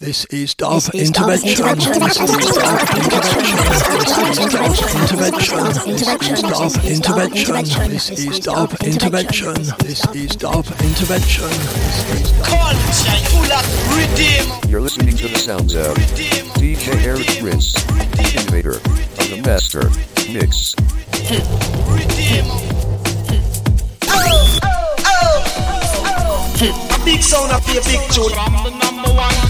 This is Dub Intervention. This is Dub Intervention. This is Dub Intervention. This is Dub Intervention. This is Dub You're listening to the sounds of DJ Eric Prince, innovator of the master mix. A big sound of a big tune.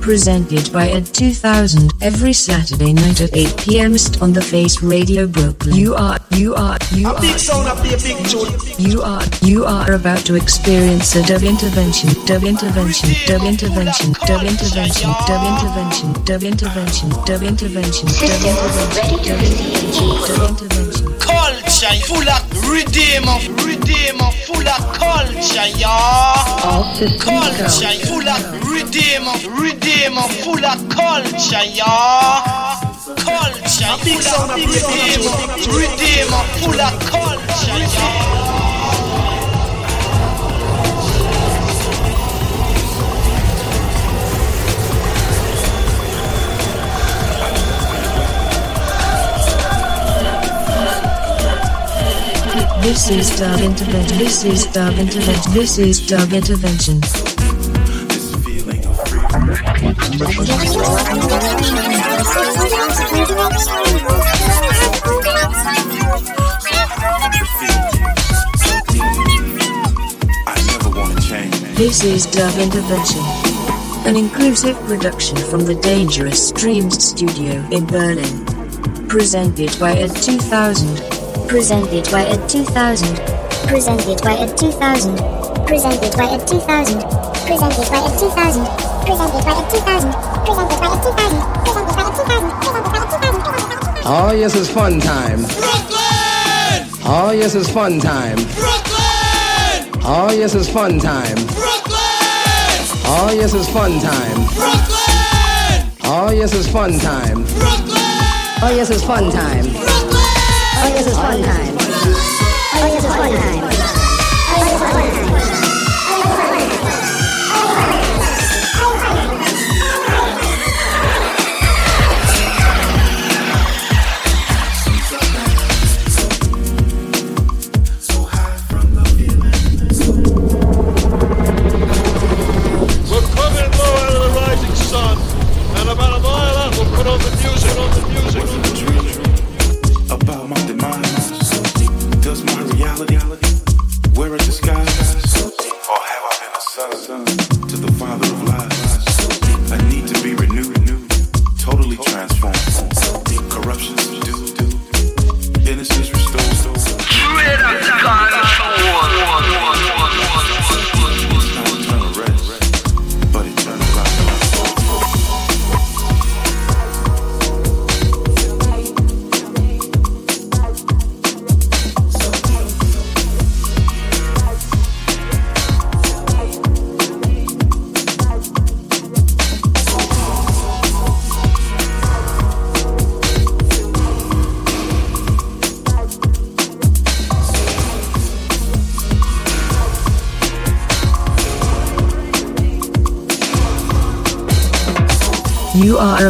Presented by Ed 2000 every Saturday night at 8 p.m. on the Face Radio Brooklyn. You are, you are, you are. big sound a big tune. You are, you are about to experience a dub intervention, dub intervention, dub intervention, dub intervention, dub intervention, dub intervention, dub intervention, dub intervention, dub intervention, dub intervention culture, full of redeemer, redeemer, full of culture, y'all. Culture, full of redeemer, redeemer, full of culture, y'all. Culture, full of redeemer, redeemer, full of culture, y'all. This is dub intervention. This is dub intervention. This is dub intervention. This is Dub Intervention, an inclusive production from the Dangerous Dreams studio in Berlin. Presented by Ed 2000. Presented by Ed 2000. Presented by Ed 2000. Presented by Ed 2000. Presented by Ed 2000. Presented by Ed 2000. Presented by Ed 2000. Presented by Ed 2000. Presented by Ed 2000. Oh, yes, it's fun time. Brooklyn! Oh, yes, it's fun time. Brooklyn! Oh, yes, it's fun time. Brooklyn! Oh, yes, it's fun time. Brooklyn! Oh, yes, it's fun time. Brooklyn! Oh, yes, it's fun time. Oh, yes, it's fun time. Oh, yes, it's fun time.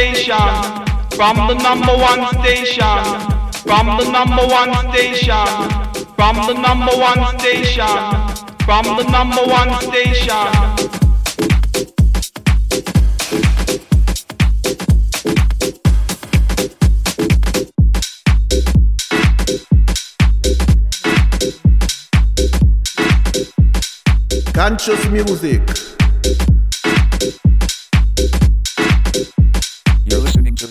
station, from the number one station, from the number one station, from the number one station, from the number one station. Conscious music.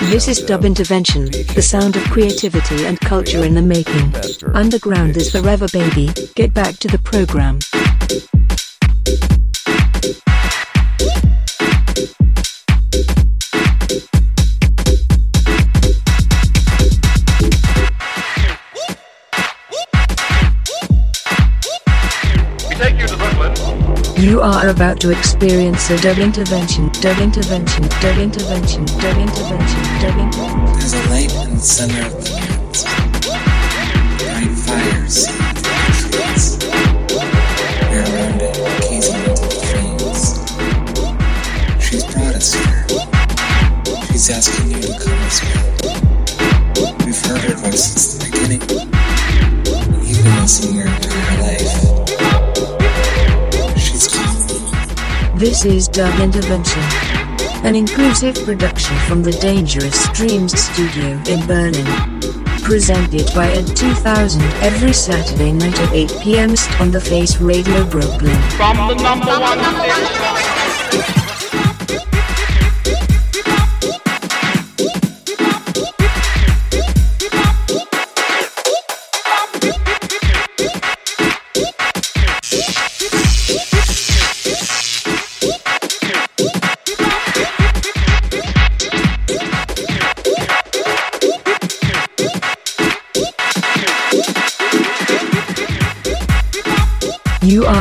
This is Dub Intervention, the sound of creativity and culture in the making. Underground is forever, baby. Get back to the program. You are about to experience a dub intervention, dub intervention, dub intervention, dub intervention, dub intervention. There's a light in the center of the mountains. Bright fires in. We're around it, gazing into the flames. She's brought us here. She's asking you to come as well. We've heard her voice since the beginning. You've been listening her This is Dub Intervention, an inclusive production from the Dangerous Dreams studio in Berlin. Presented by Ed 2000 every Saturday night at 8 p.m. on the Face Radio Brooklyn. From the number one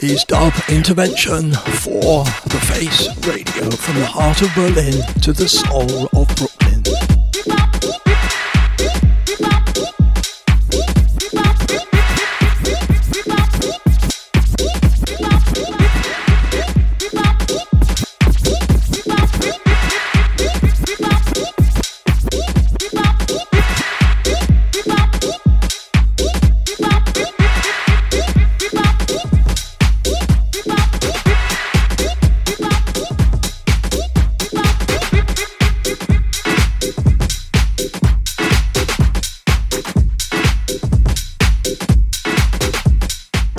Is Dub Intervention for the Face Radio from the heart of Berlin to the soul of Brooklyn.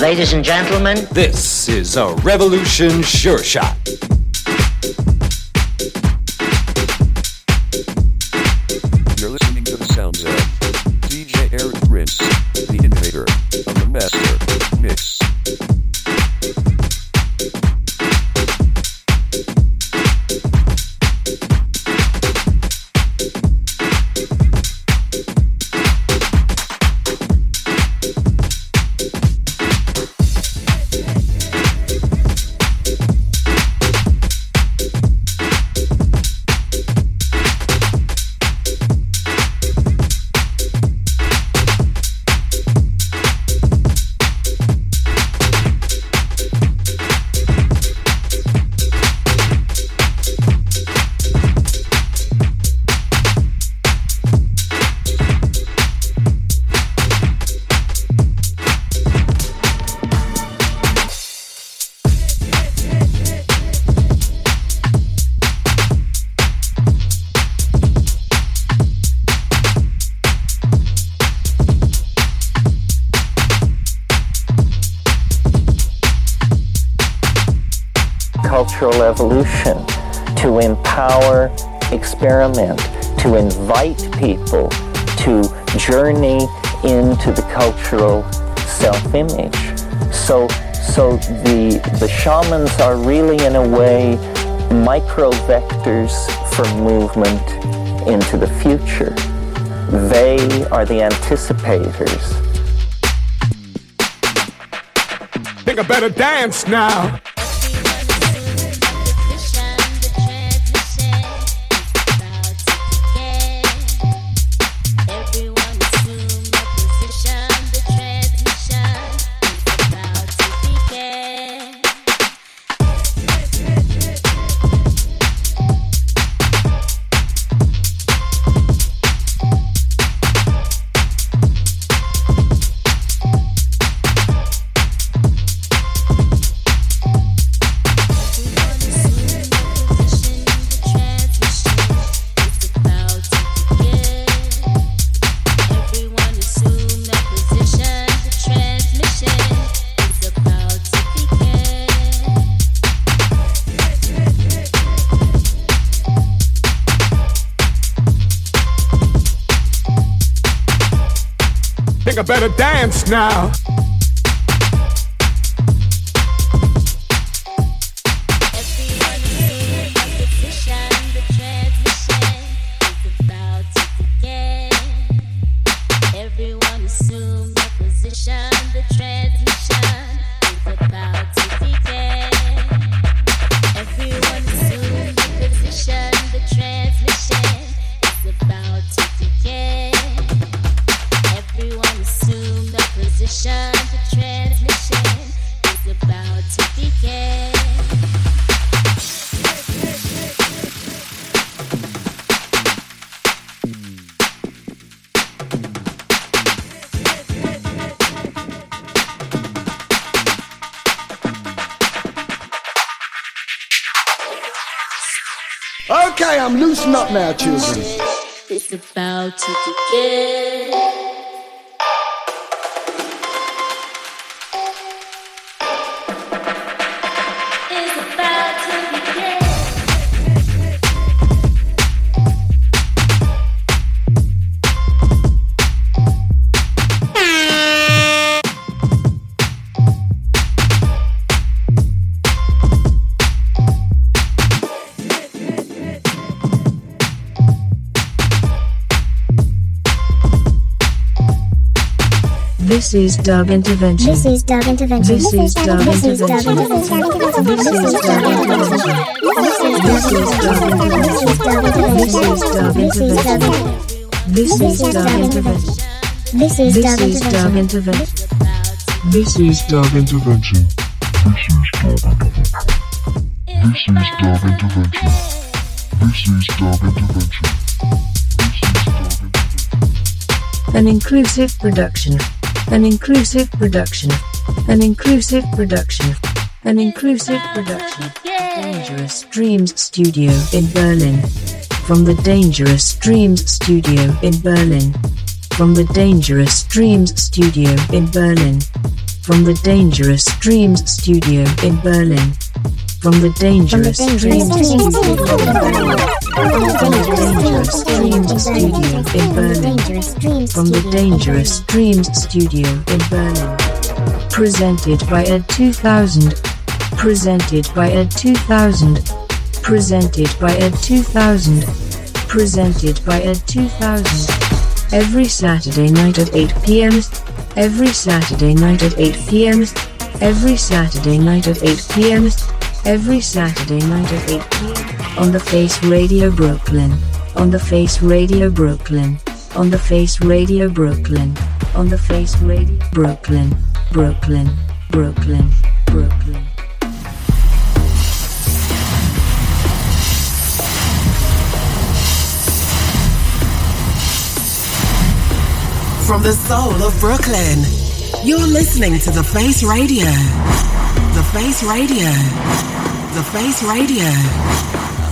Ladies and gentlemen, This is a Revolution Sure Shot. Self-image. So, so the, the shamans are really in a way micro vectors for movement into the future. They are the anticipators. Think I better dance now. Now. Is dub intervention. This is dub intervention. This is dub intervention. This is dub intervention. This is dub intervention. This is dub intervention. This is dub intervention. This is dub intervention. This is This dub is dub intervention. intervention. This is dub intervention. This is dub intervention. This is dub intervention. An inclusive production. An inclusive production. An inclusive production. An inclusive production. Dangerous Dreams Studio in Berlin. From the Dangerous Dreams Studio in Berlin. From the Dangerous Dreams Studio in Berlin. From the Dangerous Dreams Studio in Berlin. From the Dangerous Dreams Studio in Berlin. From the Dangerous Dreams Studio in Berlin. From the Dangerous Dreams Studio in Berlin. Presented by Ed 2000. Presented by Ed 2000. Presented by Ed 2000. Presented by Ed 2000. Every Saturday night at 8 p.m. Every Saturday night at 8 p.m. Every Saturday night at 8 p.m. Every Saturday night at 8 p.m. On the Face Radio Brooklyn. On the Face Radio Brooklyn. On the Face Radio Brooklyn. On the Face Radio Brooklyn. Brooklyn. Brooklyn. Brooklyn. From the soul of Brooklyn, you're listening to The Face Radio. The Face Radio. The Face Radio.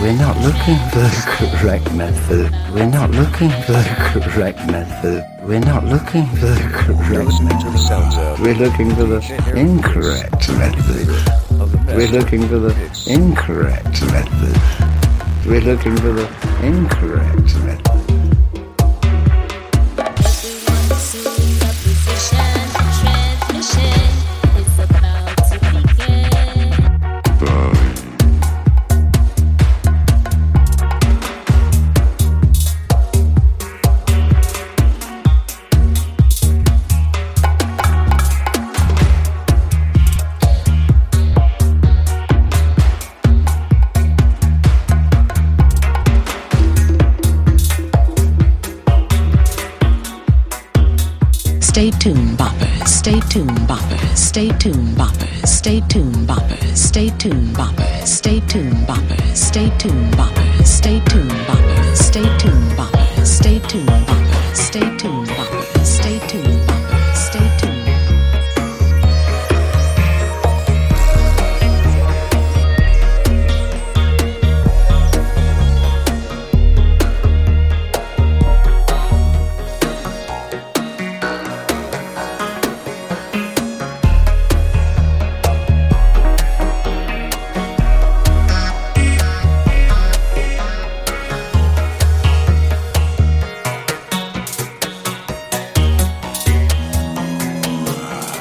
We're not looking for the correct method. We're not looking for the correct method. We're not looking for the correct method. We're looking for the incorrect method. We're looking for the incorrect method. We're looking for the incorrect method. Stay tuned, boppers. Stay tuned, boppers. Stay tuned, boppers. Stay tuned, boppers. Stay tuned, boppers. Stay tuned, boppers. Stay tuned, boppers. Stay tuned, boppers. Stay tuned, boppers. Stay tuned, boppers. Stay tuned,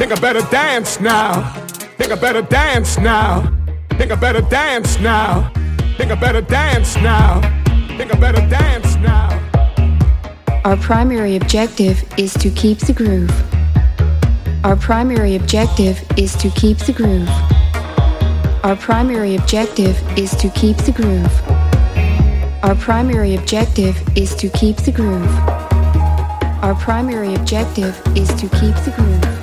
Think I better dance now. Think I better dance now. Think I better dance now. Think I better dance now. Think I better dance now. Our primary objective is to keep the groove. Our primary objective is to keep the groove. Our primary objective is to keep the groove. Our primary objective is to keep the groove. Our primary objective is to keep the groove.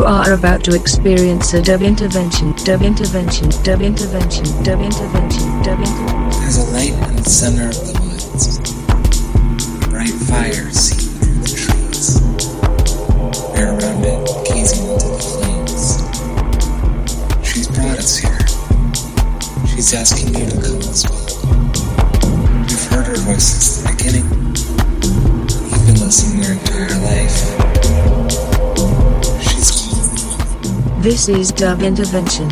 You are about to experience a dub intervention, dub intervention, dub intervention, dub intervention, dub intervention. There's a light in the center of the This is Dub Intervention,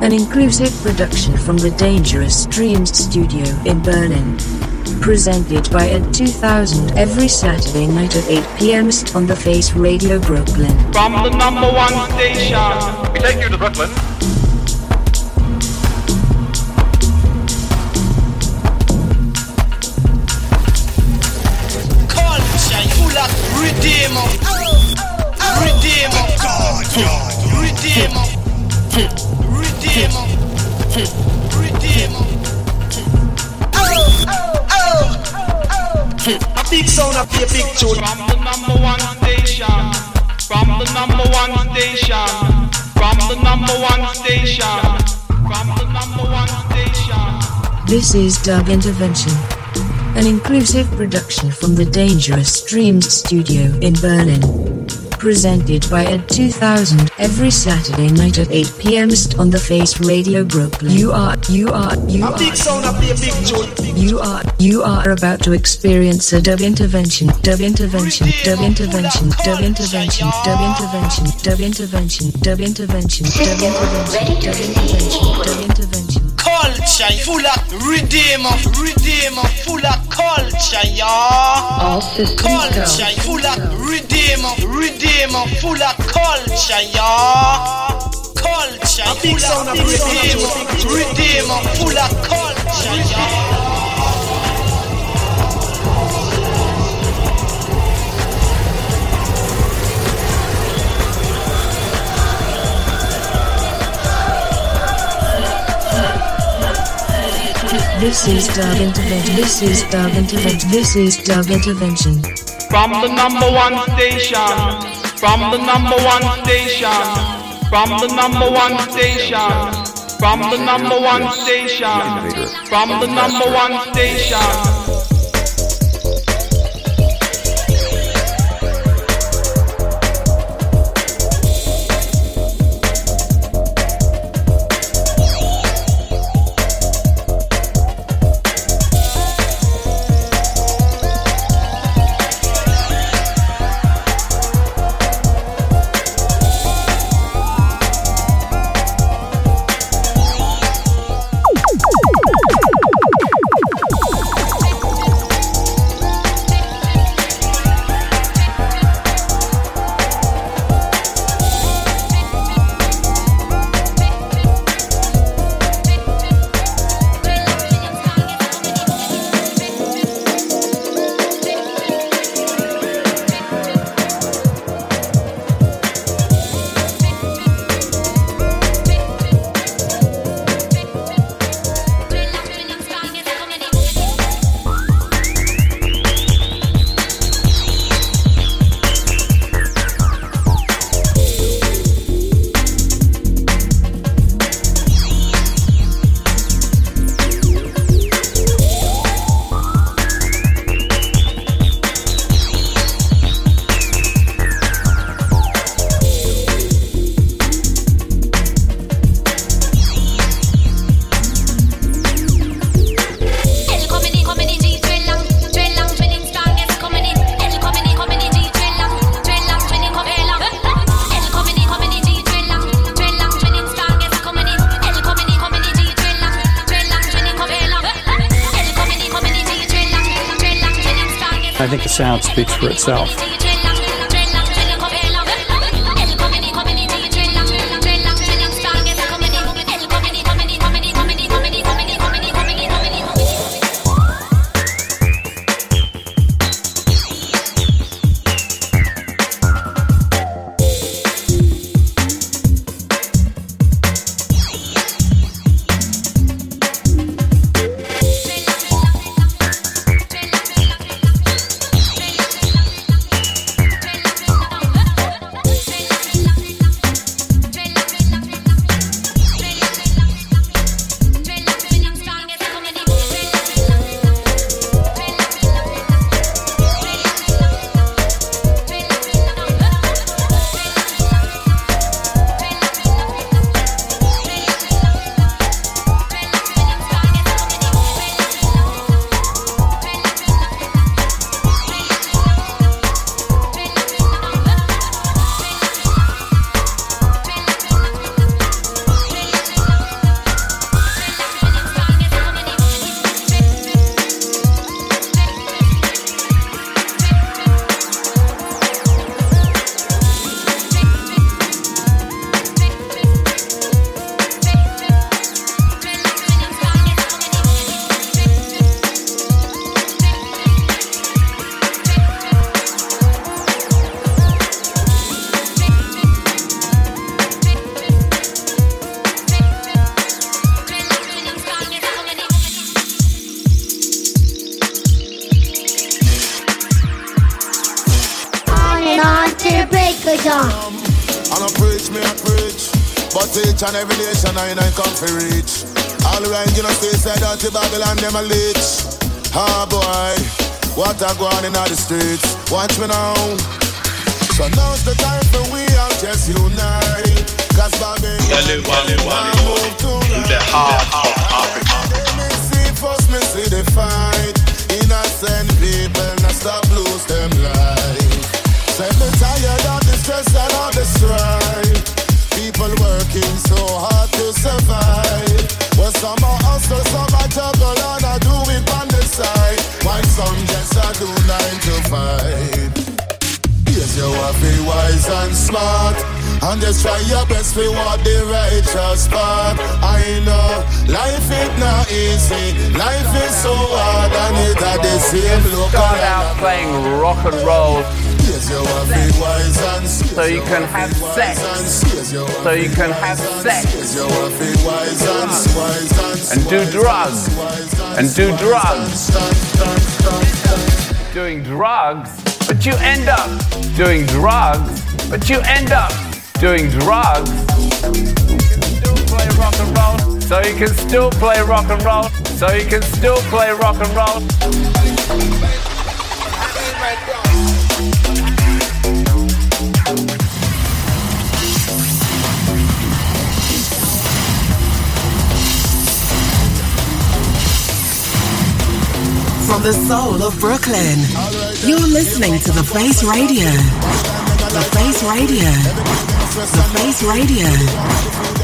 an inclusive production from the Dangerous Dreams studio in Berlin. Presented by Ed 2000 every Saturday night at 8 p.m. on the Face Radio Brooklyn. From the number one station, we take you to Brooklyn. Is Dub Intervention, an inclusive production from the Dangerous Dreams studio in Berlin. Presented by Ed 2000 every Saturday night at 8 p.m. on the Face Radio Brooklyn. You are, you are, you are. big sound up here, big. You are, you are about to experience a dub intervention, dub intervention, dub intervention, dub intervention, dub intervention, dub intervention, dub intervention, dub intervention, dub intervention, dub intervention. Culture, full of redeemer. Redeemer, full of culture, y'all. All systems go. Culture, full of redeemer. Redeemer, full of culture, y'all. Culture, full of redeemer. Redeemer, full of culture, y'all. This is dub intervention. This is dub intervention. This is dub intervention. From the number one station, from the number one station, from the number one station, from the number one station, from the number one station. Speaks for itself. Watch me now. Some just a do nine to five. Yes, you to be wise and smart. And just try your best to walk the righteous path. I know life is not easy. Life is so hard and it had the same look. Out playing rock and roll. Yes, you have to be wise and So you can have sex. So you can have sex. Yes, you have to be wise and wise and And do drugs. And do drugs. Doing drugs. But you end up doing drugs. But you end up doing drugs. Still play rock and roll. So you can still play rock and roll. So you can still play rock and roll. From the soul of Brooklyn, you're listening to The Face Radio. The Face Radio. The Face Radio.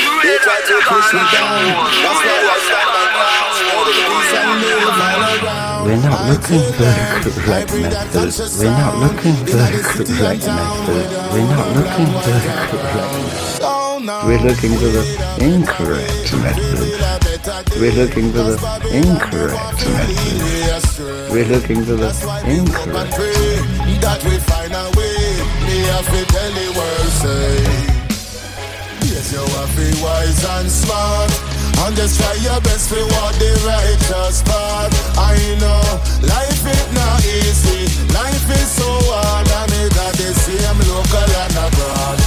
We're not looking for the correct method. We're not looking for the correct method. We're not looking for the correct. We're looking for the incorrect method. We're looking for the incorrect method. We're looking for the incorrect. That we find a way. Me have to tell the world say. Yes, you to be wise and smart. And just try your best to walk the righteous path. I know life is not easy. Life is so hard and it got the same local and abroad.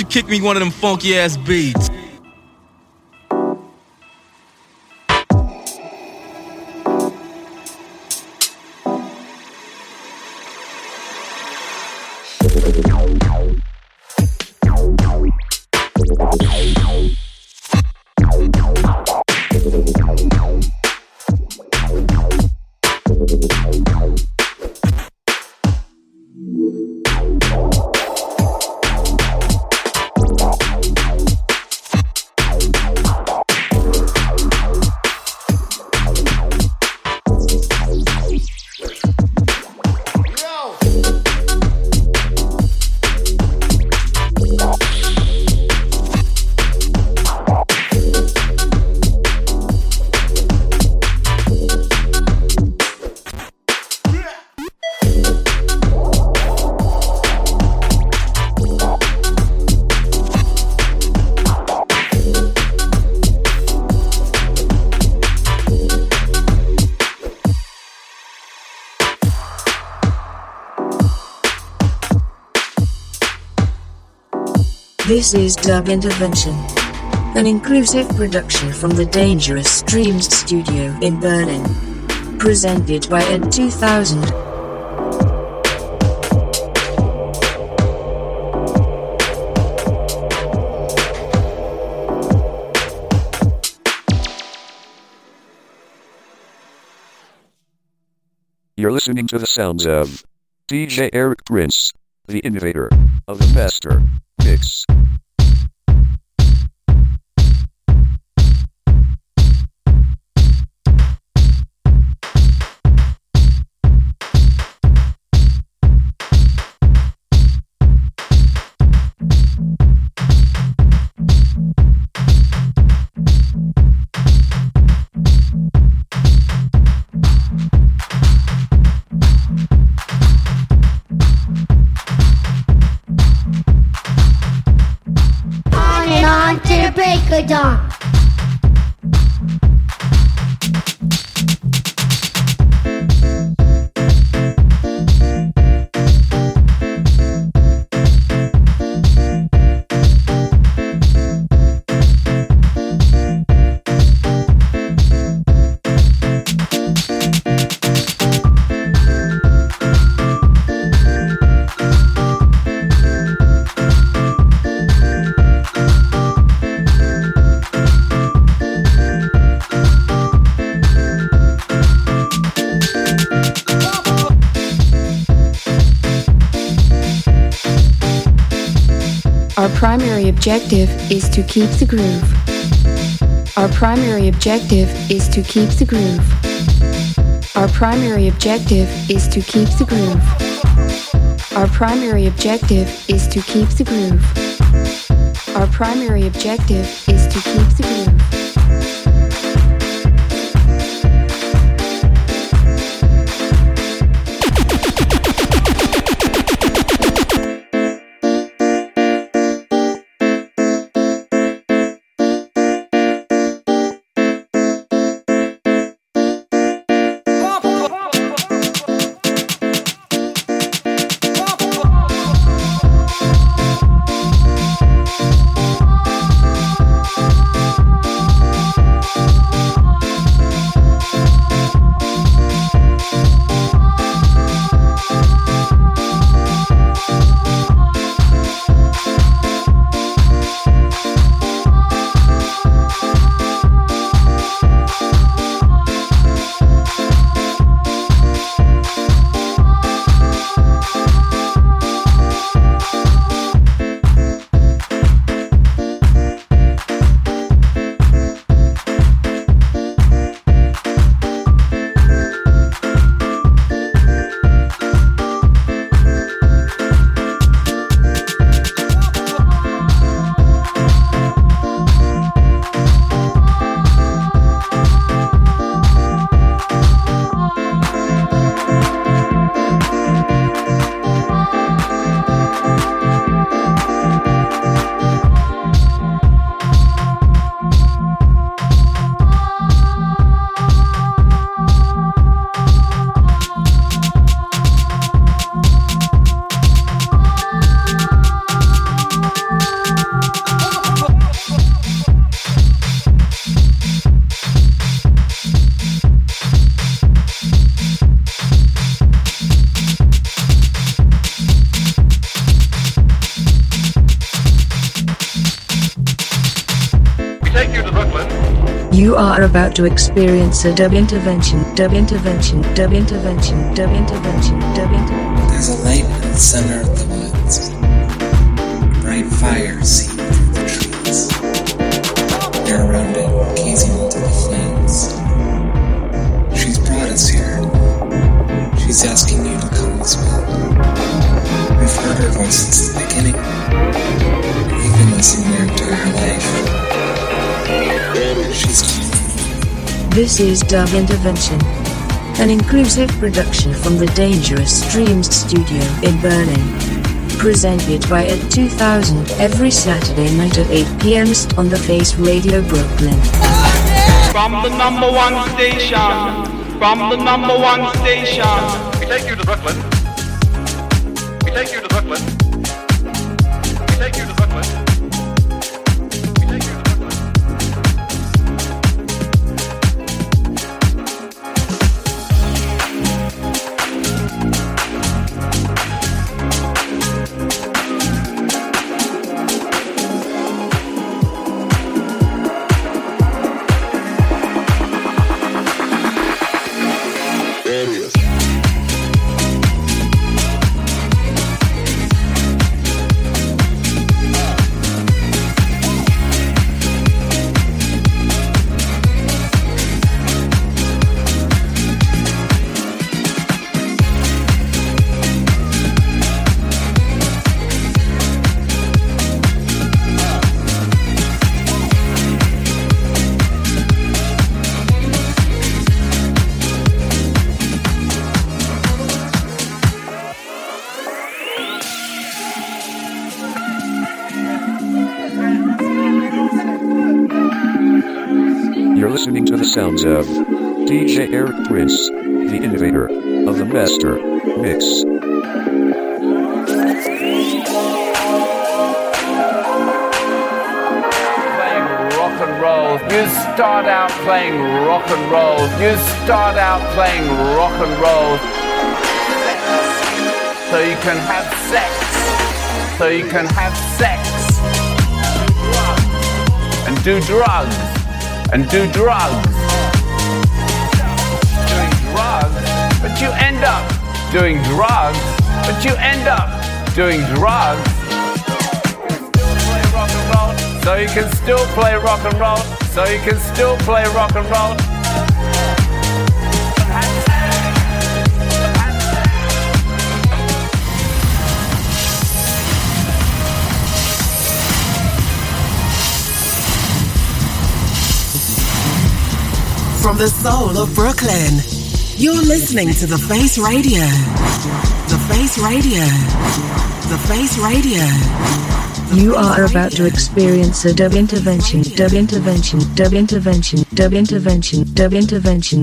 You kick me one of them funky ass beats. This is Dub Intervention. An inclusive production from the Dangerous Dreams studio in Berlin. Presented by Ed 2000. You're listening to the sounds of DJ Eric Prince, the innovator of the master mix. Objective is to keep the groove. Our primary objective is to keep the groove. Our primary objective is to keep the groove. Our primary objective is to keep the groove. Our primary objective is to keep the are about to experience a dub intervention, dub intervention, dub intervention, dub intervention, dub intervention. There's a light in the center of the woods. A bright fire seen This is Dub Intervention, an inclusive production from the Dangerous Dreams studio in Berlin. Presented by Ed 2000 every Saturday night at 8 p.m. on the Face Radio Brooklyn. From the number one station. From the number one station. We take you to Brooklyn. You're listening to the sounds of DJ Eric Prince, the innovator of the master mix. Playing rock and roll. You start out playing rock and roll. You start out playing rock and roll. So you can have sex. So you can have sex. And do drugs. And do drugs. Doing drugs. But you end up doing drugs. But you end up doing drugs. So you can still play rock and roll. So you can still play rock and roll. From the soul of Brooklyn, you're listening to The Face Radio. The Face Radio. The Face Radio. You are about to experience a dub intervention, dub intervention, dub intervention, dub intervention, dub intervention,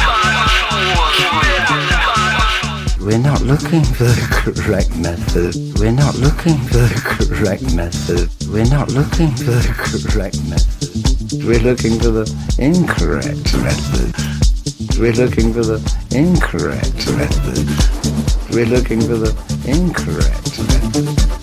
We're not looking for the correct method. We're not looking for the correct method. We're not looking for the correct method. We're looking for the incorrect method. We're looking for the incorrect method. We're looking for the incorrect method.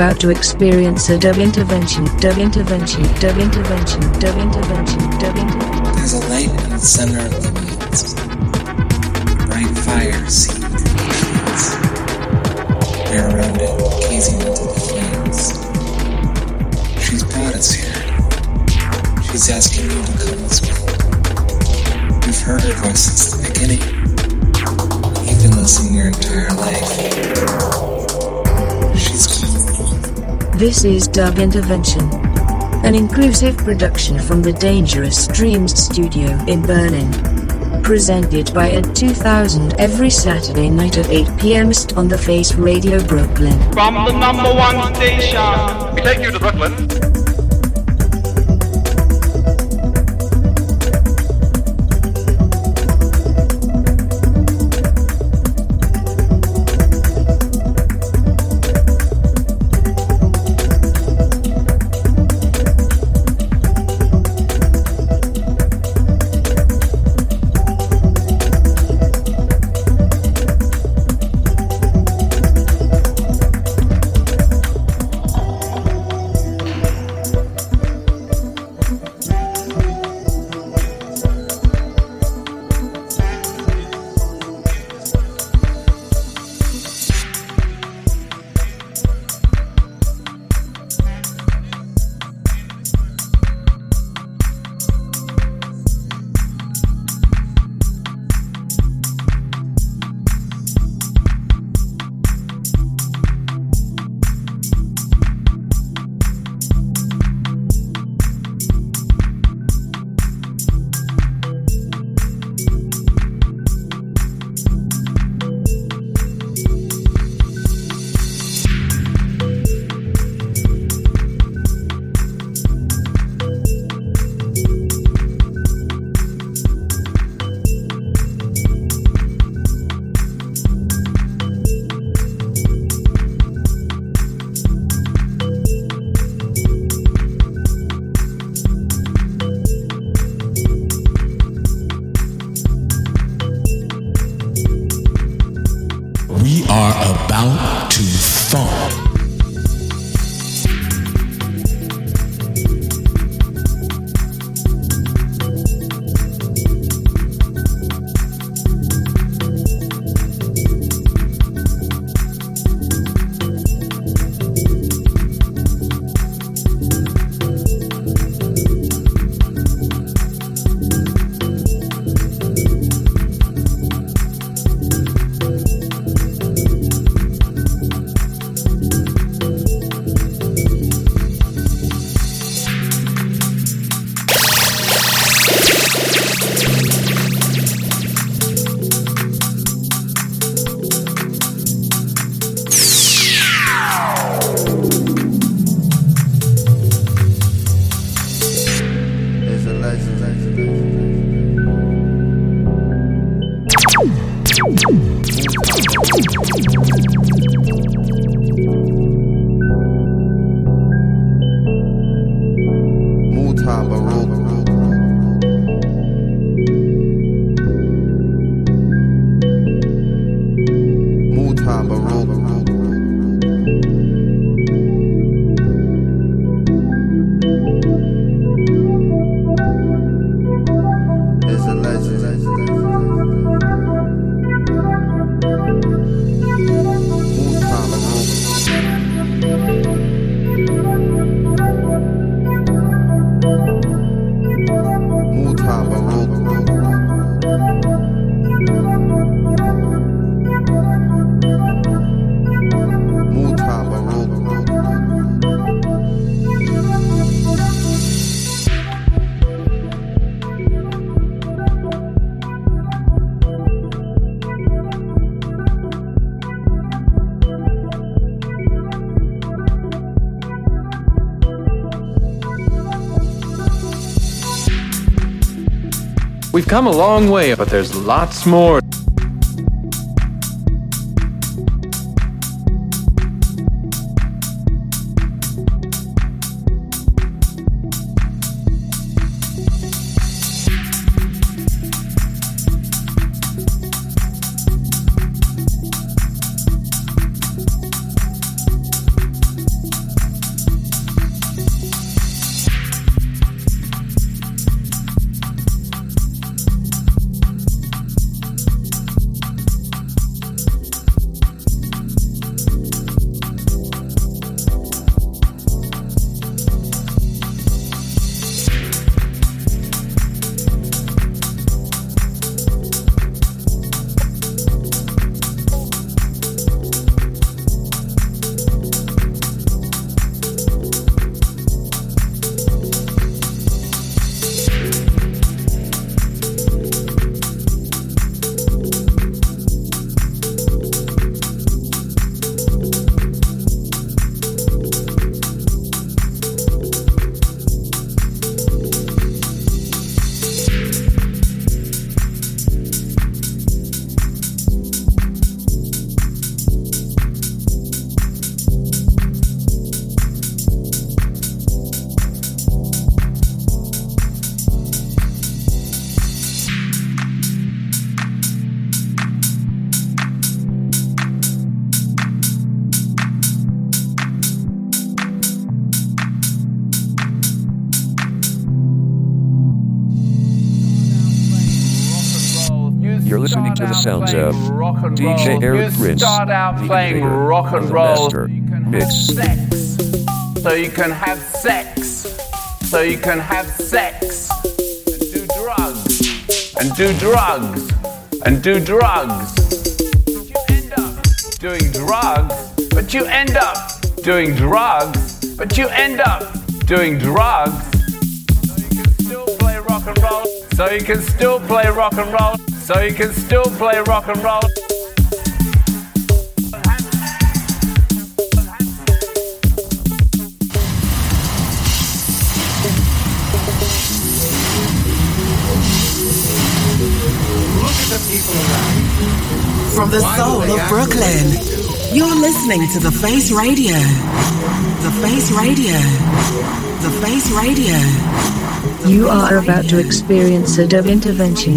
About to experience a dub intervention, dub intervention, dub intervention, dub intervention, dub intervention. There's a light in the center of the woods. Bright fire seen through the trees. We're around it, gazing into the flames. She's brought us here. She's asking you to come as well. You've heard her voice since the beginning. You've been listening your entire life. This is Dub Intervention. An inclusive production from the Dangerous Dreams studio in Berlin. Presented by Ed 2000 every Saturday night at 8 p.m. on the Face Radio Brooklyn. From the number one station. We take you to Brooklyn. Come a long way, but there's lots more. You're listening to the sounds of DJ Eric You Prince, start out the playing rock and roll. mix. So you can have sex. So you can have sex. And do drugs. And do drugs. And do drugs. Doing drugs. But you end up doing drugs. But you end up doing drugs. So you can still play rock and roll. So you can still play rock and roll. So you can still play rock and roll. From the soul of Brooklyn, you're listening to The Face Radio. The Face Radio. The Face Radio. You are about to experience a dub intervention,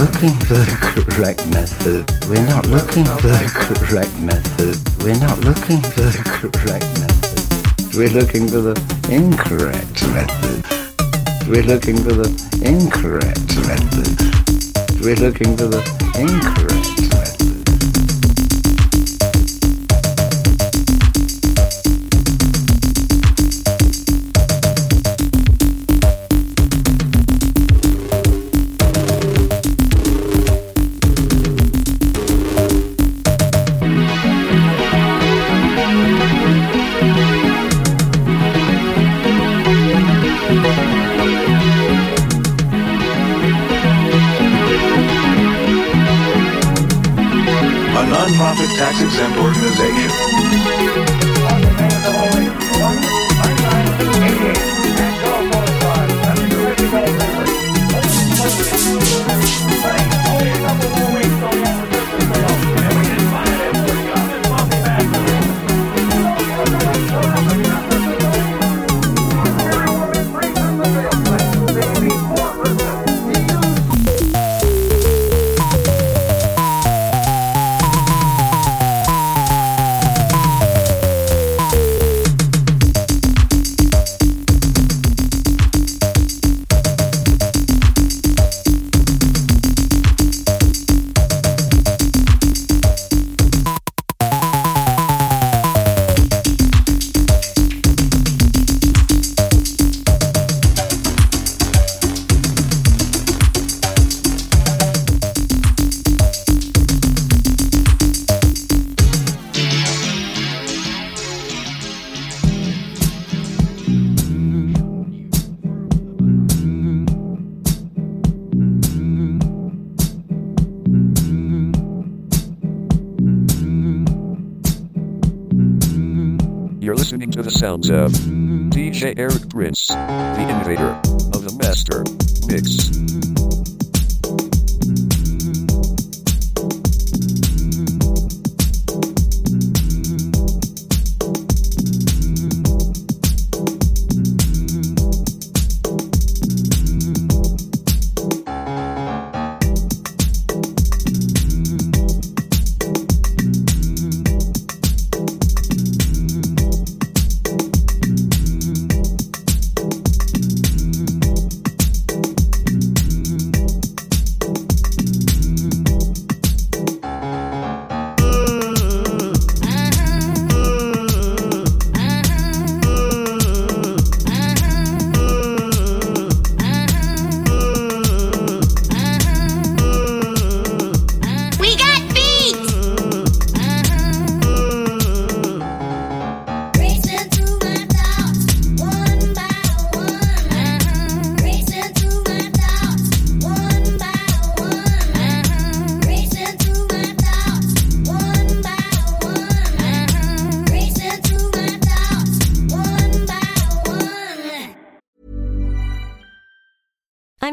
Looking for the correct method. We're not looking for the correct method. We're not looking for the correct method. We're looking for the incorrect method. We're looking for the incorrect method. We're looking for the incorrect method. Tax-exempt Um, DJ Eric Prince, the innovator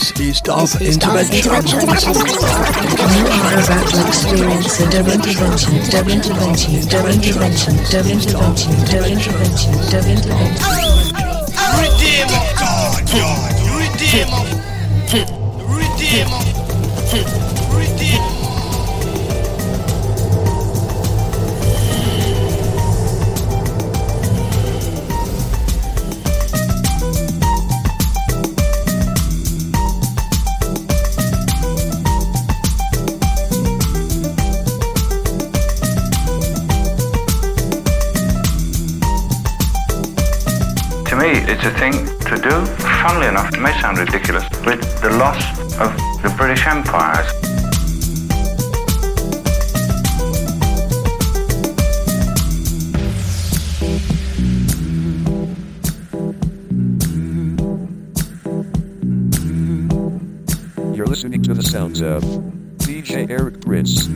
This is Dub Intervention. You are about to experience a dub intervention, dub intervention, dub intervention, dub intervention, dub intervention, dub intervention. Redeemer oh God, God, Redeemer, Redeemer. Oh. Oh. me, it's a thing to do. Funnily enough, it may sound ridiculous, with the loss of the British Empire. listening to the sounds of DJ Eric Prince.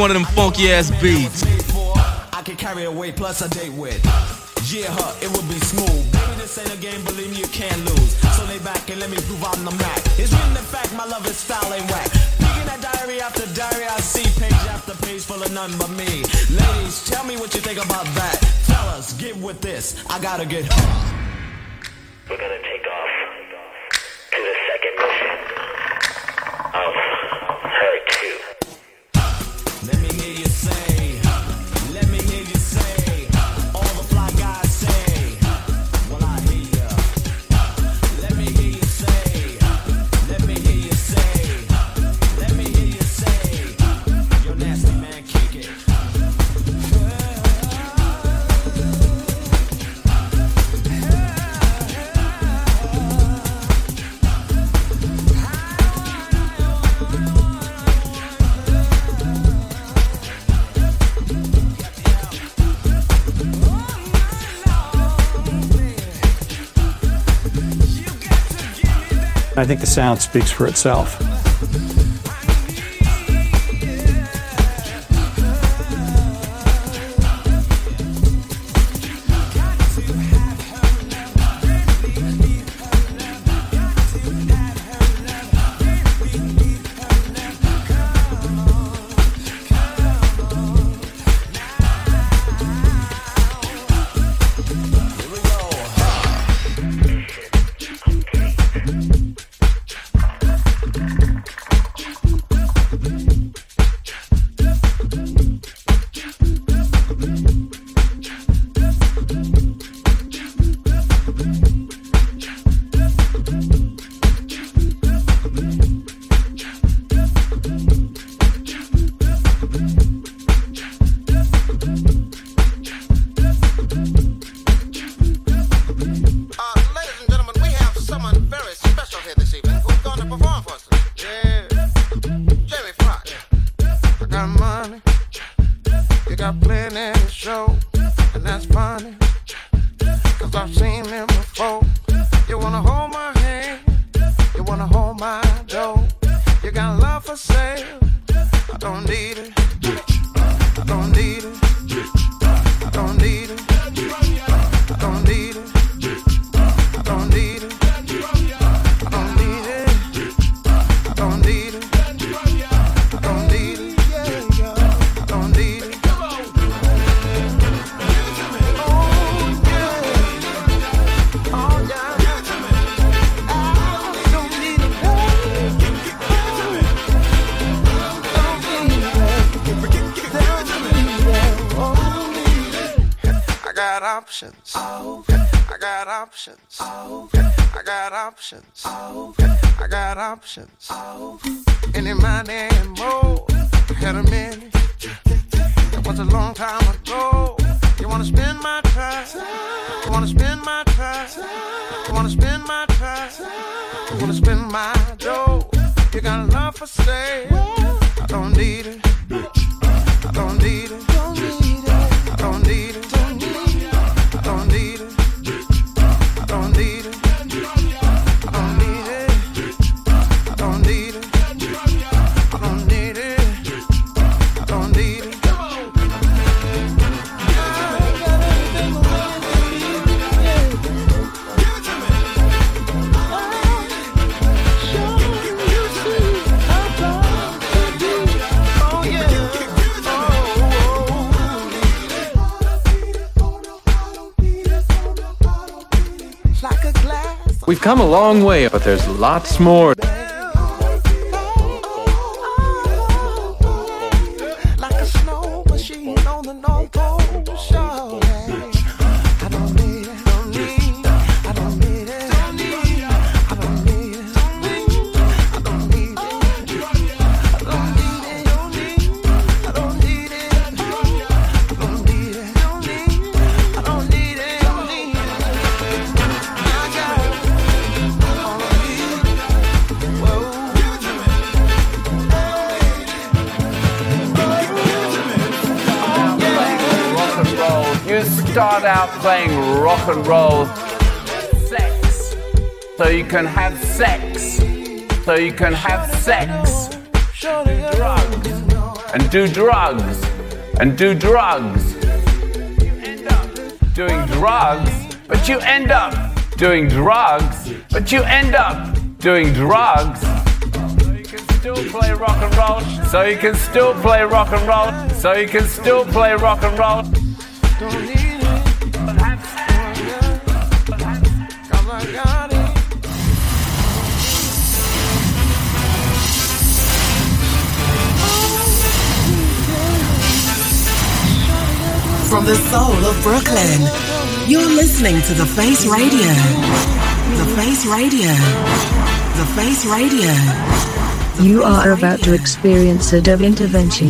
one of them funky ass beats. I can carry away plus a date with. Yeah, huh, it would be smooth. Baby, this ain't a game, believe me, you can't lose. So lay back and let me prove I'm the Mac. It's written in fact, my love is foul and whack. Picking that diary after diary, I see page after page full of none but me. Ladies, tell me what you think about that. Fellas, get with this. I gotta get home. We're gonna take off. I think the sound speaks for itself. options. I got options. We've come a long way, but there's lots more. You can have sex. Drugs. And do drugs. And do drugs. Doing drugs. But you end up doing drugs. But you end up doing drugs. So you can still play rock and roll. So you can still play rock and roll. So you can still play rock and roll. From the soul of Brooklyn, you're listening to The Face Radio. The Face Radio. The Face Radio. You are about to experience a dub intervention,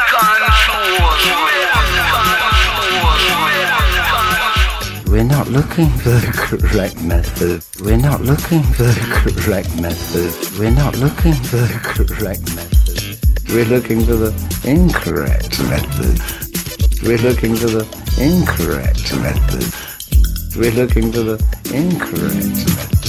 We're not looking for the correct method. We're not looking for the correct method. We're not looking for the correct method. We're looking for the incorrect method. We're looking for the incorrect method. We're looking for the incorrect method.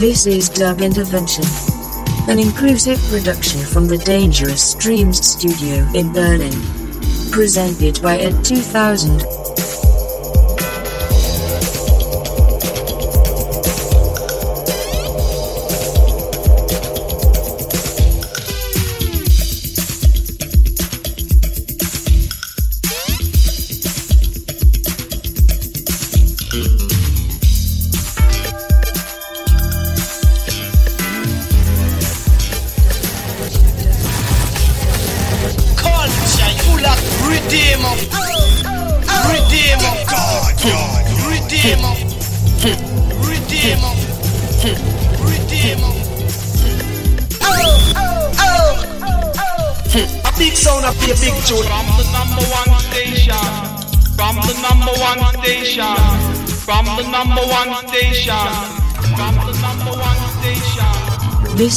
This is Dub Intervention. An inclusive production from the Dangerous Dreams studio in Berlin. Presented by Ed 2000.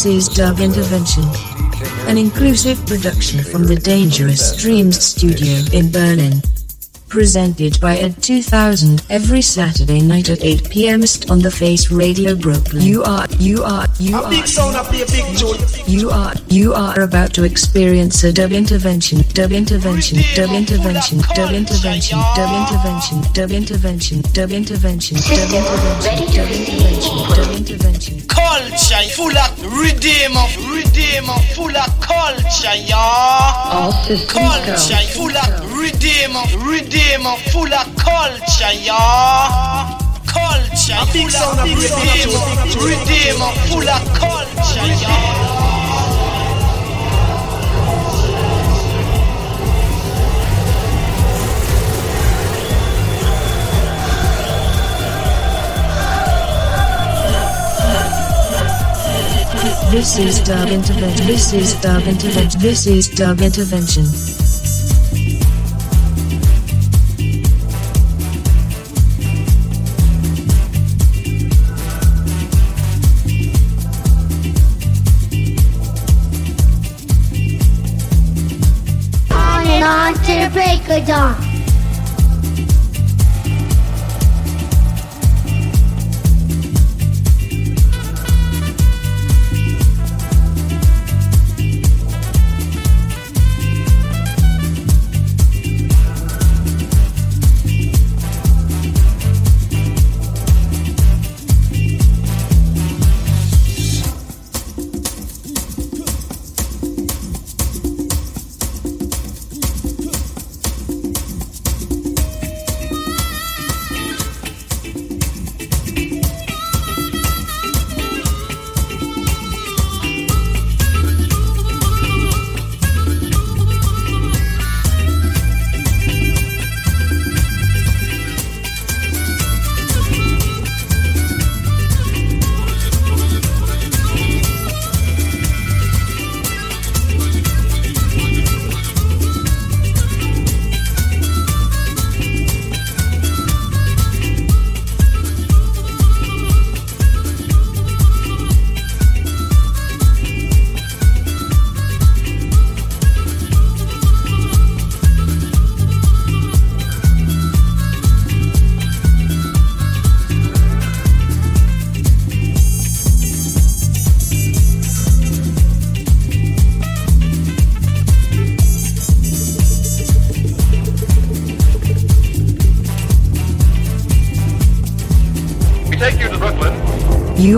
This is Dub Intervention. An inclusive production from the Dangerous Dreams studio in Berlin. Presented by Ed 2000 every Saturday night at 8 p.m. on the Face Radio Brooklyn. You are, you are, you A are. big sound up big. You are, you are about to experience a dub intervention, dub intervention, dub intervention, dub intervention, dub intervention, dub intervention, dub intervention, dub intervention, dub intervention, intervention. Culture full of redeem of redeem of full of culture, y'all. Culture full of redeem of redeem of full of culture, y'all. Culture, full of redeem, redeemer, full of culture, y'all. This is Dub Intervention. This is Dub Intervention. This is Dub Intervention. On and on to break of dawn.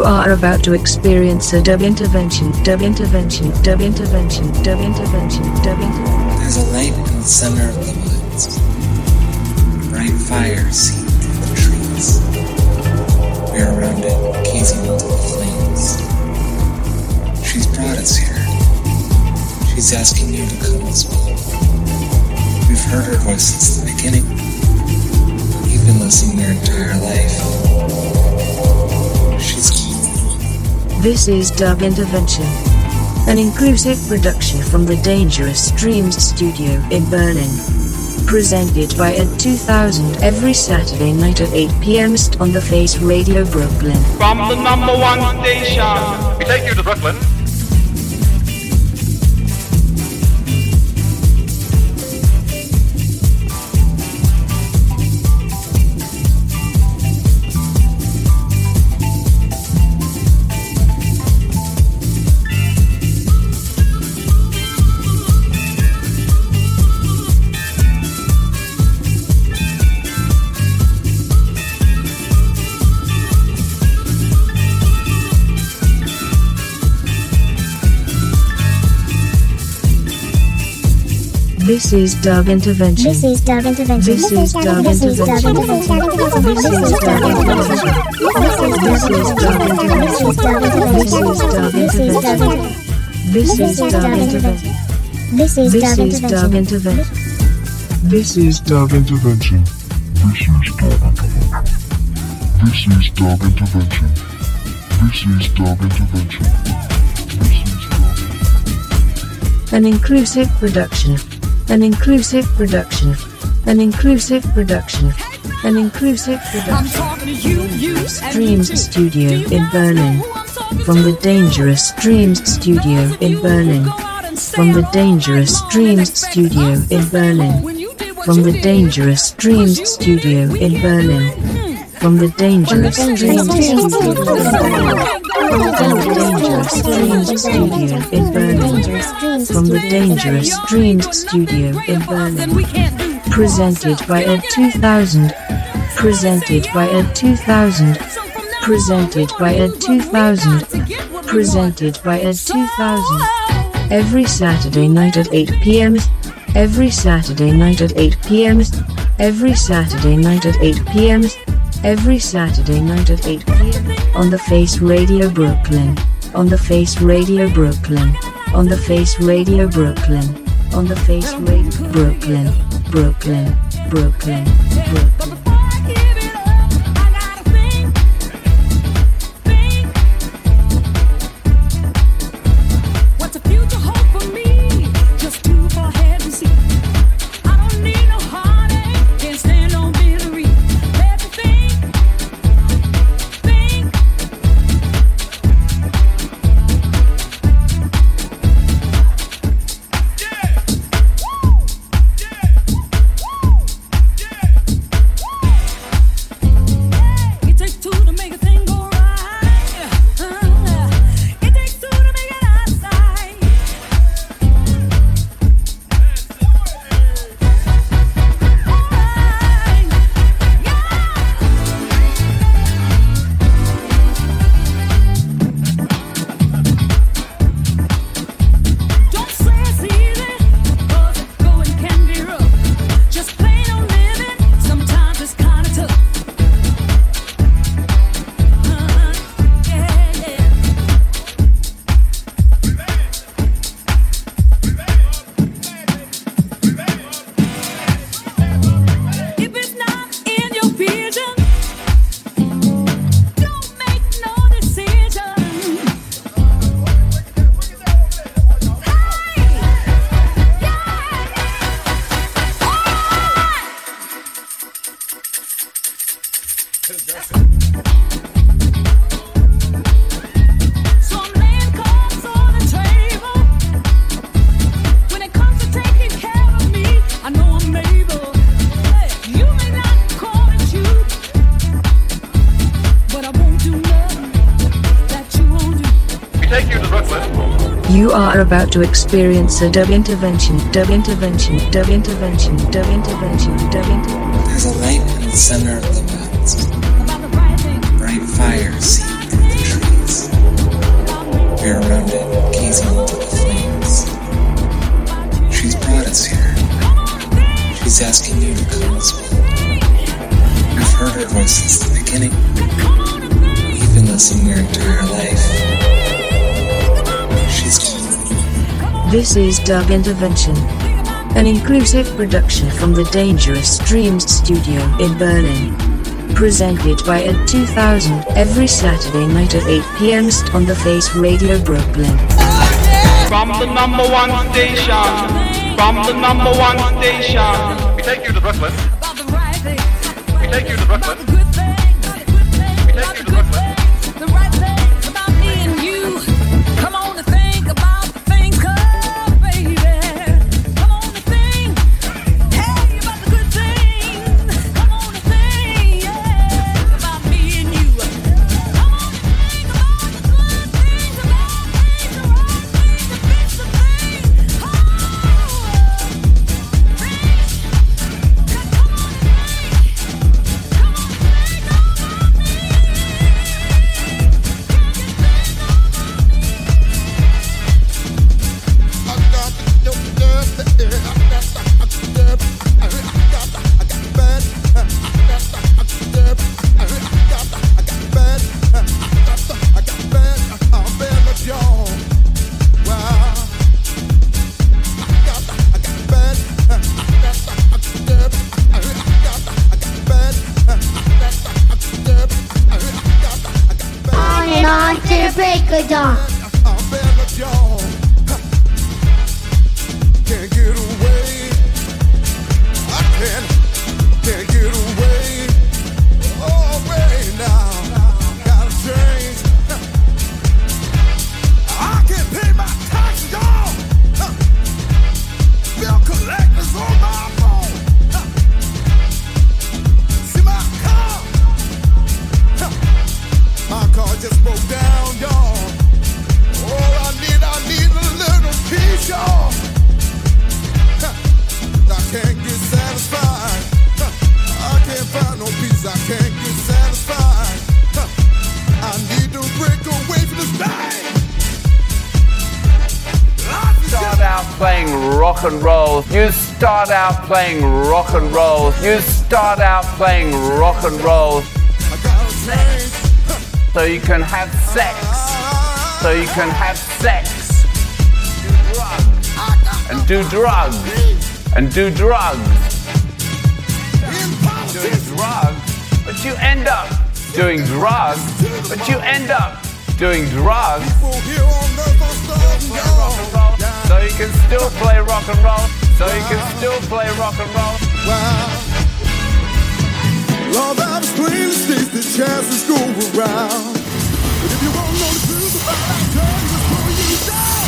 Are about to experience a dub intervention, dub intervention, dub intervention, dub intervention, dub intervention. There's a light in the center of the woods. Bright fire seen through the trees. We're around it, gazing into the flames. She's brought us here. She's asking you to come as well. We've heard her voice since the beginning. You've been listening your entire life. This is Dub Intervention, an inclusive production from the Dangerous Dreams studio in Berlin. Presented by Ed 2000 every Saturday night at 8 p.m. on the Face Radio Brooklyn. From the number one station. We take you to Brooklyn. This is Dub Intervention. This is Dub Intervention. This is Dub Intervention. This is Dub Intervention. This is Dub Intervention. This is Dub Intervention. This is Dub Intervention. This is Dub Intervention. This is Dub Intervention. This is Dub Intervention. This is Dub Intervention. An inclusive production. An inclusive production. An inclusive production. An inclusive production. Streams Studio in Berlin. From the Dangerous Dreams Studio in Berlin. From the Dangerous Dreams Studio in Berlin. From the Dangerous Dreams Studio in Berlin. From the Dangerous Dreams Studio in Berlin. Dangerous Dreams Studio in Berlin. From the Dangerous Dreams Studio in Berlin. Presented by Ed 2000. Presented by Ed 2000. Presented by Ed 2000. Presented by Ed 2000. Every Saturday night at 8 p.m. Every Saturday night at 8 p.m. Every Saturday night at 8 p.m. Every Saturday night at 8 p.m on the Face Radio Brooklyn, on the Face Radio Brooklyn, on the Face Radio Brooklyn, on the Face Radio Brooklyn, Brooklyn, Brooklyn, Brooklyn. about to experience a dub intervention, dub intervention, dub intervention, dub intervention, dub intervention. There's a light in the center of the woods. Bright fire seeped through the trees. We're around it, gazing into the flames. She's brought us here. She's asking you to come as well. We've heard her voice since the beginning. We've been listening your entire life. This is Dub Intervention, an inclusive production from the Dangerous Dreams studio in Berlin. Presented by Ed 2000 every Saturday night at 8 pm on the Face Radio Brooklyn. From the number one station, from the number one station, we take you to Brooklyn. We take you to Brooklyn. Playing rock and roll. You start out playing rock and roll. So you can have sex. So you can have sex. And do drugs. And do drugs. Doing drugs. But you end up doing drugs. But you end up doing drugs. So you can still play rock and roll. So you can still play rock and roll. Love out of plain states the chances go around. But if you want to know the truth about our time, just pull you down.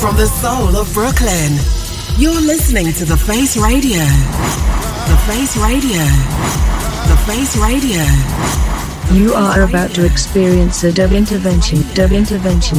From the soul of Brooklyn, you're listening to The Face Radio. The Face Radio. The Face Radio. You are about to experience a dub intervention, dub intervention,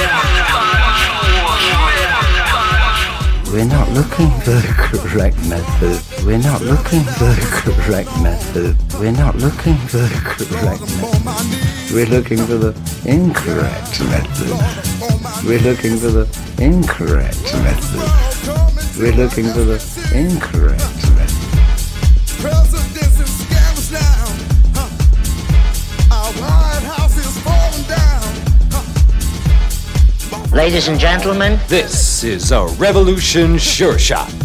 We're not looking for the correct method. We're not looking for the correct method. We're not looking for the correct method. We're looking for the incorrect method. We're looking for the incorrect method. We're looking for the incorrect Ladies and gentlemen, This is a revolution sure shot.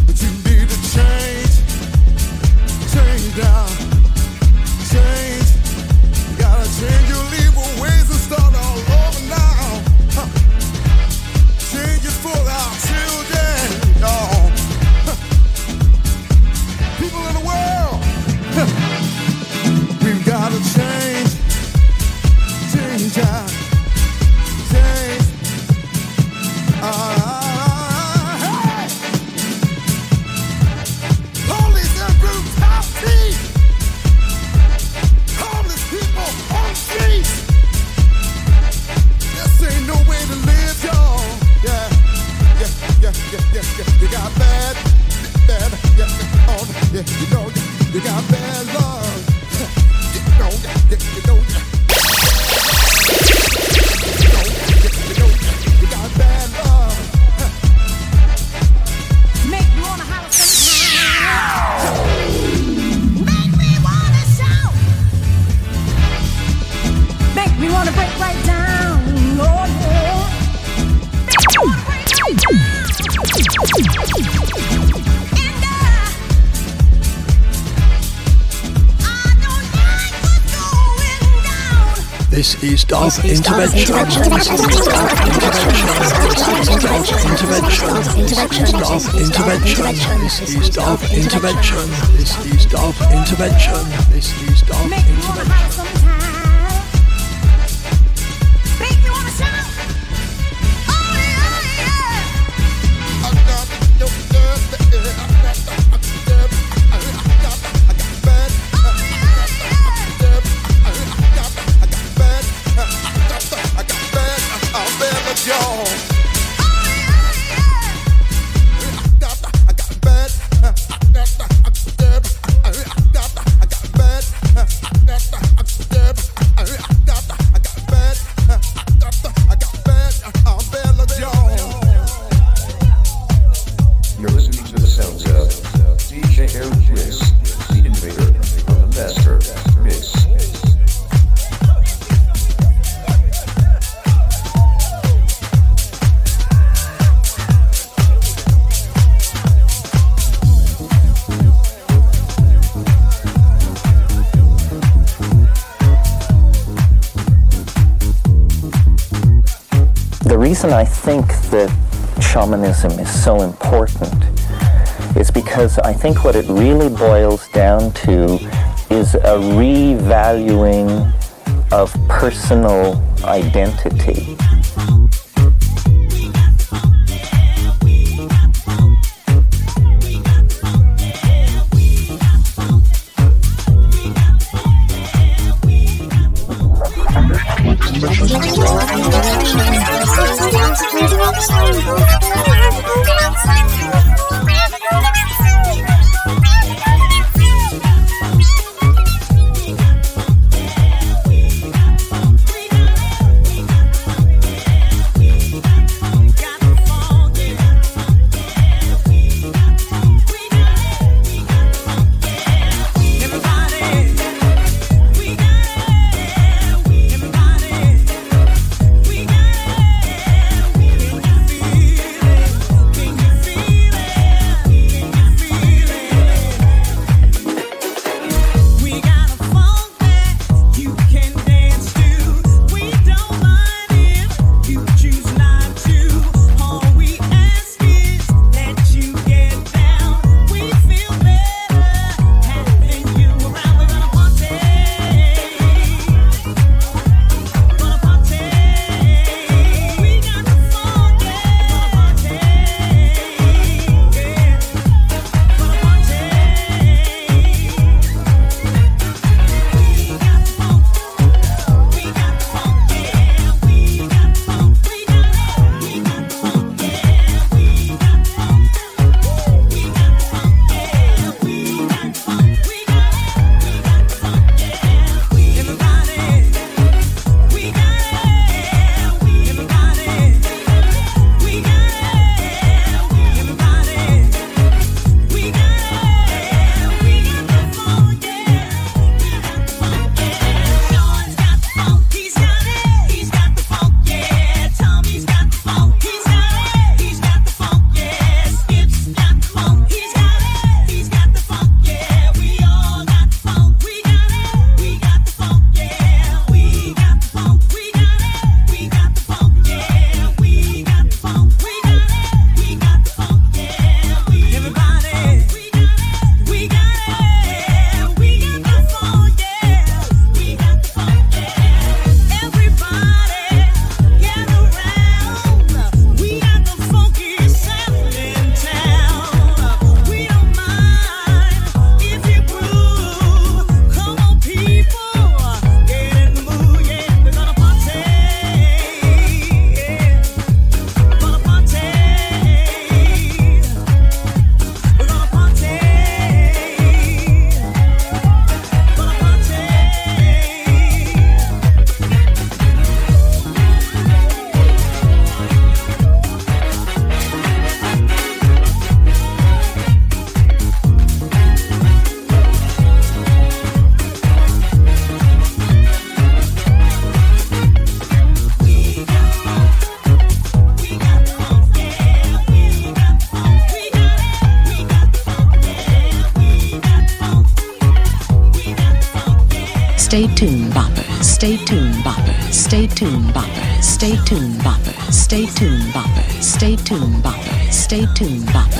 This is Dub Intervention. Intervention. This is Dub Intervention. This is Dub Intervention. This is Dub Make me wanna Intervention. A revaluing of personal identity. tuned, Stay tuned, Bob.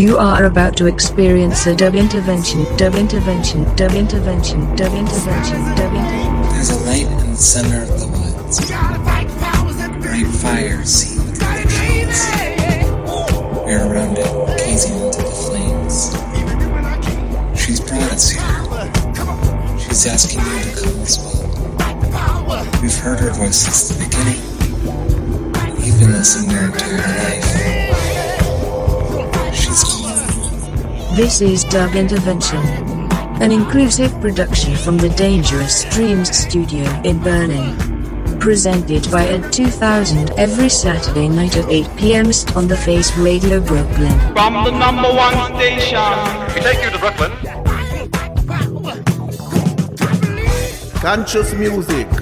You are about to experience a dub intervention, dub intervention, dub intervention, dub intervention, dub intervention. There's a light in the center of the woods. Great fire seethed through the clouds. We're around it, gazing into the flames. She's brought us here. She's asking you to come as well. We've heard her voice since the beginning. You've been listening your entire life. This is Dub Intervention, an inclusive production from the Dangerous Dreams studio in Berlin. Presented by Ed 2000 every Saturday night at 8 p.m. on the Face Radio Brooklyn. From the number one station, we take you to Brooklyn. Conscious music.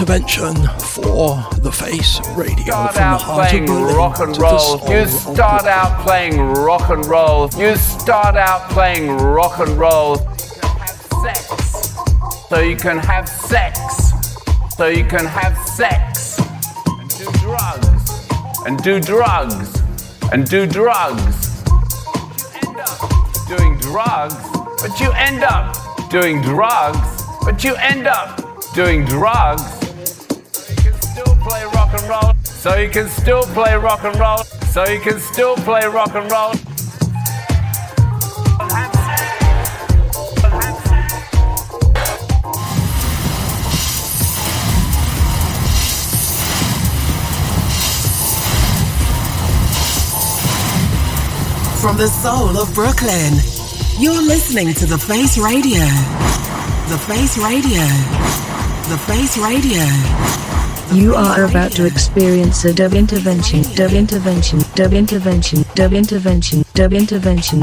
Intervention for the face radio start from the out heart of Berlin rock and roll. You start out playing rock and roll. You start out playing rock and roll. Sex. So you can have sex. So you can have sex. And do drugs. And do drugs. And do drugs. You end up doing drugs. But you end up doing drugs. But you end up doing drugs. So you can still play rock and roll. So you can still play rock and roll. From the soul of Brooklyn, you're listening to The Face Radio. The Face Radio. The Face Radio. You are about to experience a dub intervention, dub intervention, dub intervention, dub intervention, dub intervention,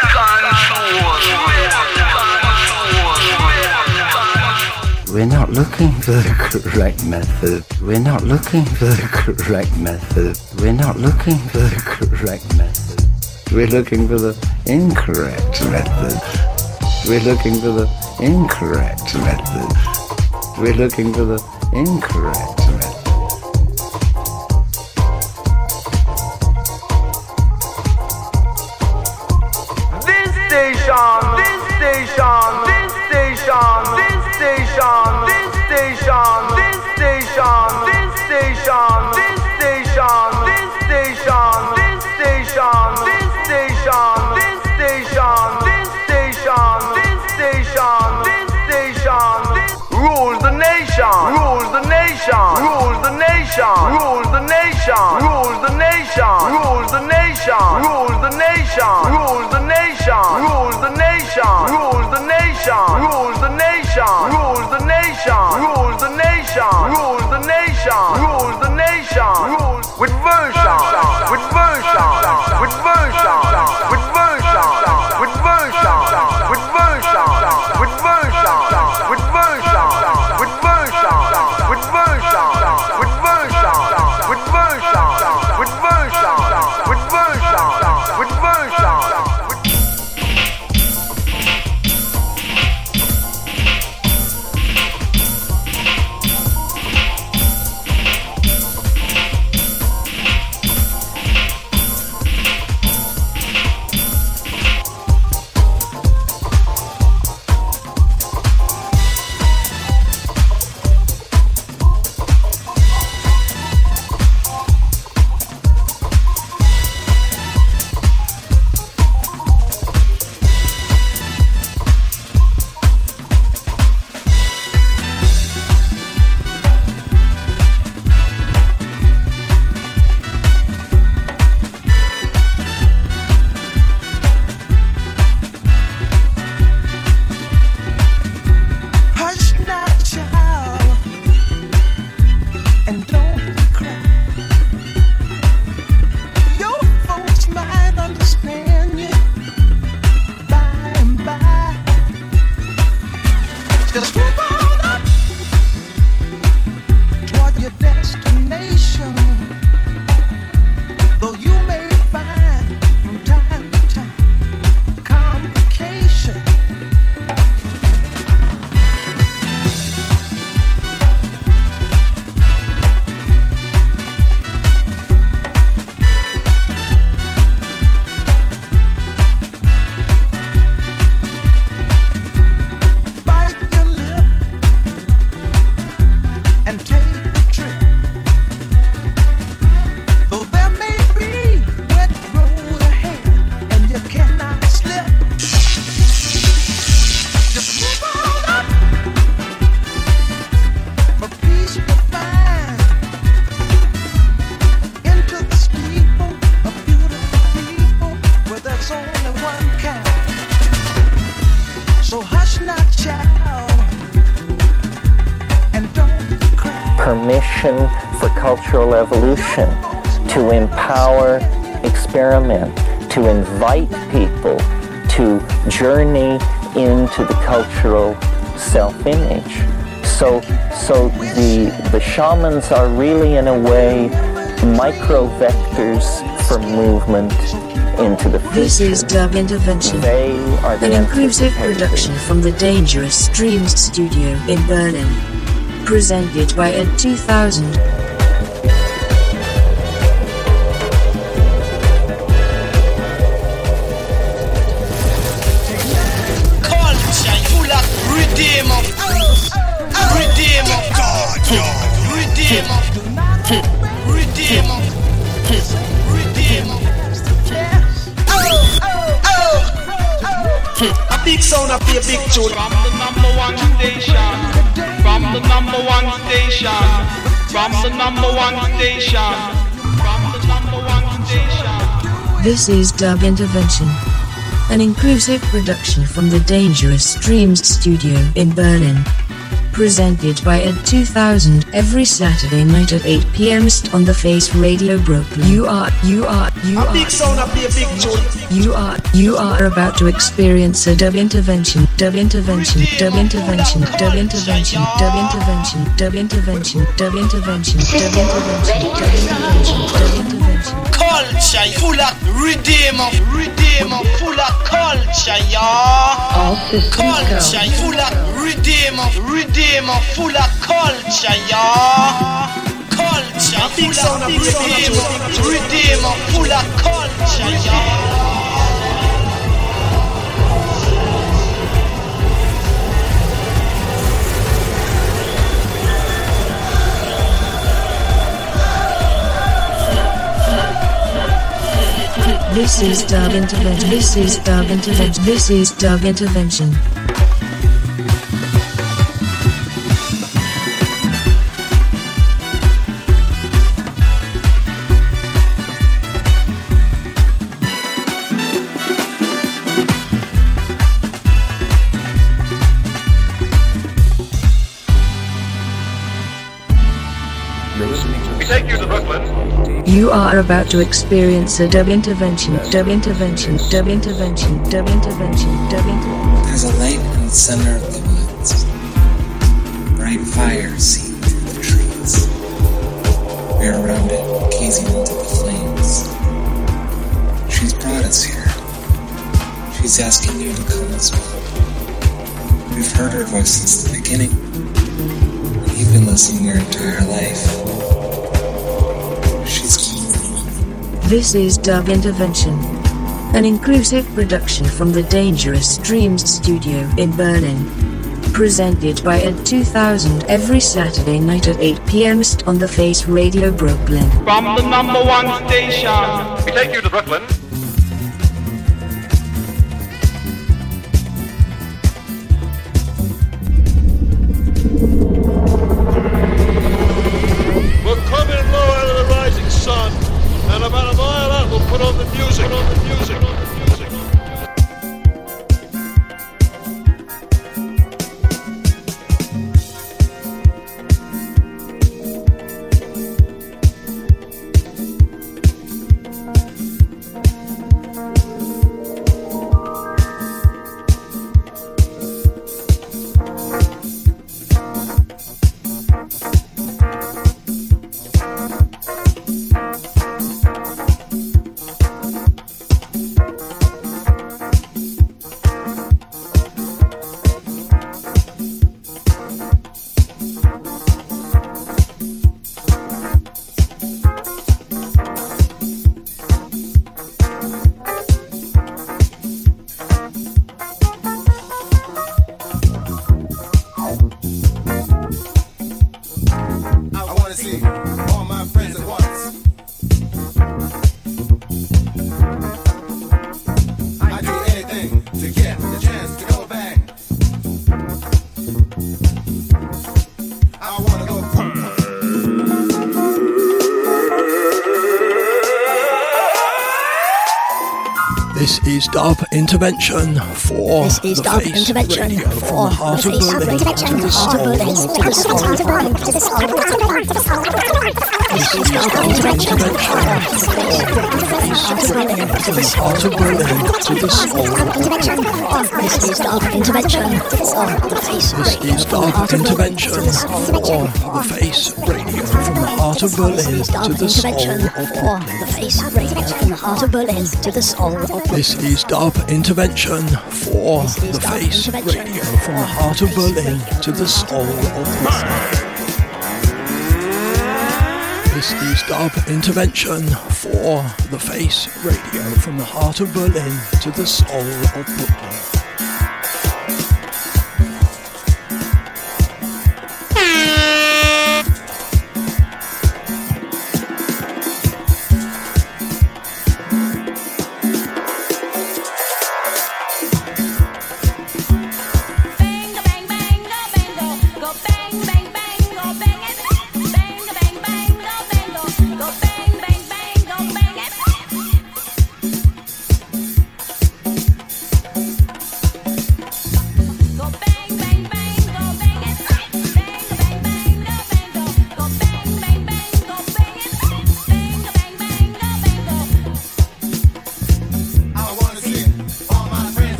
We're not looking for the correct method. We're not looking for the correct method. We're not looking for the correct method. We're looking for the incorrect method. We're looking for the incorrect method. We're looking for the incorrect method. This station, this station, this station, this station, this station, this station, this station, this station, this station, this station, this station, this station, this station, this station, this rules the nation, rules the nation, rules the nation, rules the nation, rules the nation, rules the nation, rules the nation, rules the nation, rules the nation, rules the nation, rules the nation, nation, rules the nation, rules the nation, rules with version, with version, with version, shamans are really in a way micro vectors for movement into the future. This is Dub Intervention, They are the an inclusive production from the Dangerous Dreams studio in Berlin. Presented by Ed 2000. This is Dub Intervention, an inclusive production from the Dangerous Dreams studio in Berlin. Presented by Ed 2000 every Saturday night at 8 p.m. on the Face Radio Brooklyn. You are, you are, you A are. big sound, a big tune. You are, you are about to experience a dub intervention, dub intervention, dub intervention, dub intervention, dub intervention, dub intervention, dub intervention, dub intervention, dub intervention, dub intervention. Culture, full of redeemer. Redeemer, full of culture, y'all. Culture, full of redeemer. Redeemer, full of culture, y'all. Culture, full of redeemer. Redeemer, full of culture, y'all. This is dub intervention. This is dub intervention. This is dub intervention. You are about to experience a dub intervention, dub intervention, dub intervention, dub intervention, dub intervention. There's a light in the center of the woods. Bright fire seen through the trees. We're around it, gazing into the flames. She's brought us here. She's asking you to come as well. We've heard her voice since the beginning. You've been listening your entire life. This is Dub Intervention, an inclusive production from the Dangerous Dreams studio in Berlin. Presented by Ed 2000 every Saturday night at 8 p.m. on the Face Radio Brooklyn. From the number one station. We take you to Brooklyn. is Dub Intervention for This is Dub Intervention for the Heart of Berlin Dub Intervention for the Heart of Berlin This is Dub Intervention for the Face Radio heart of Berlin to the soul of Poland. This is Dub Intervention for the Face Radio from the heart of Berlin to the soul of Berlin. This is Dub Intervention for the Face Radio from the heart of Berlin to the soul of Brooklyn.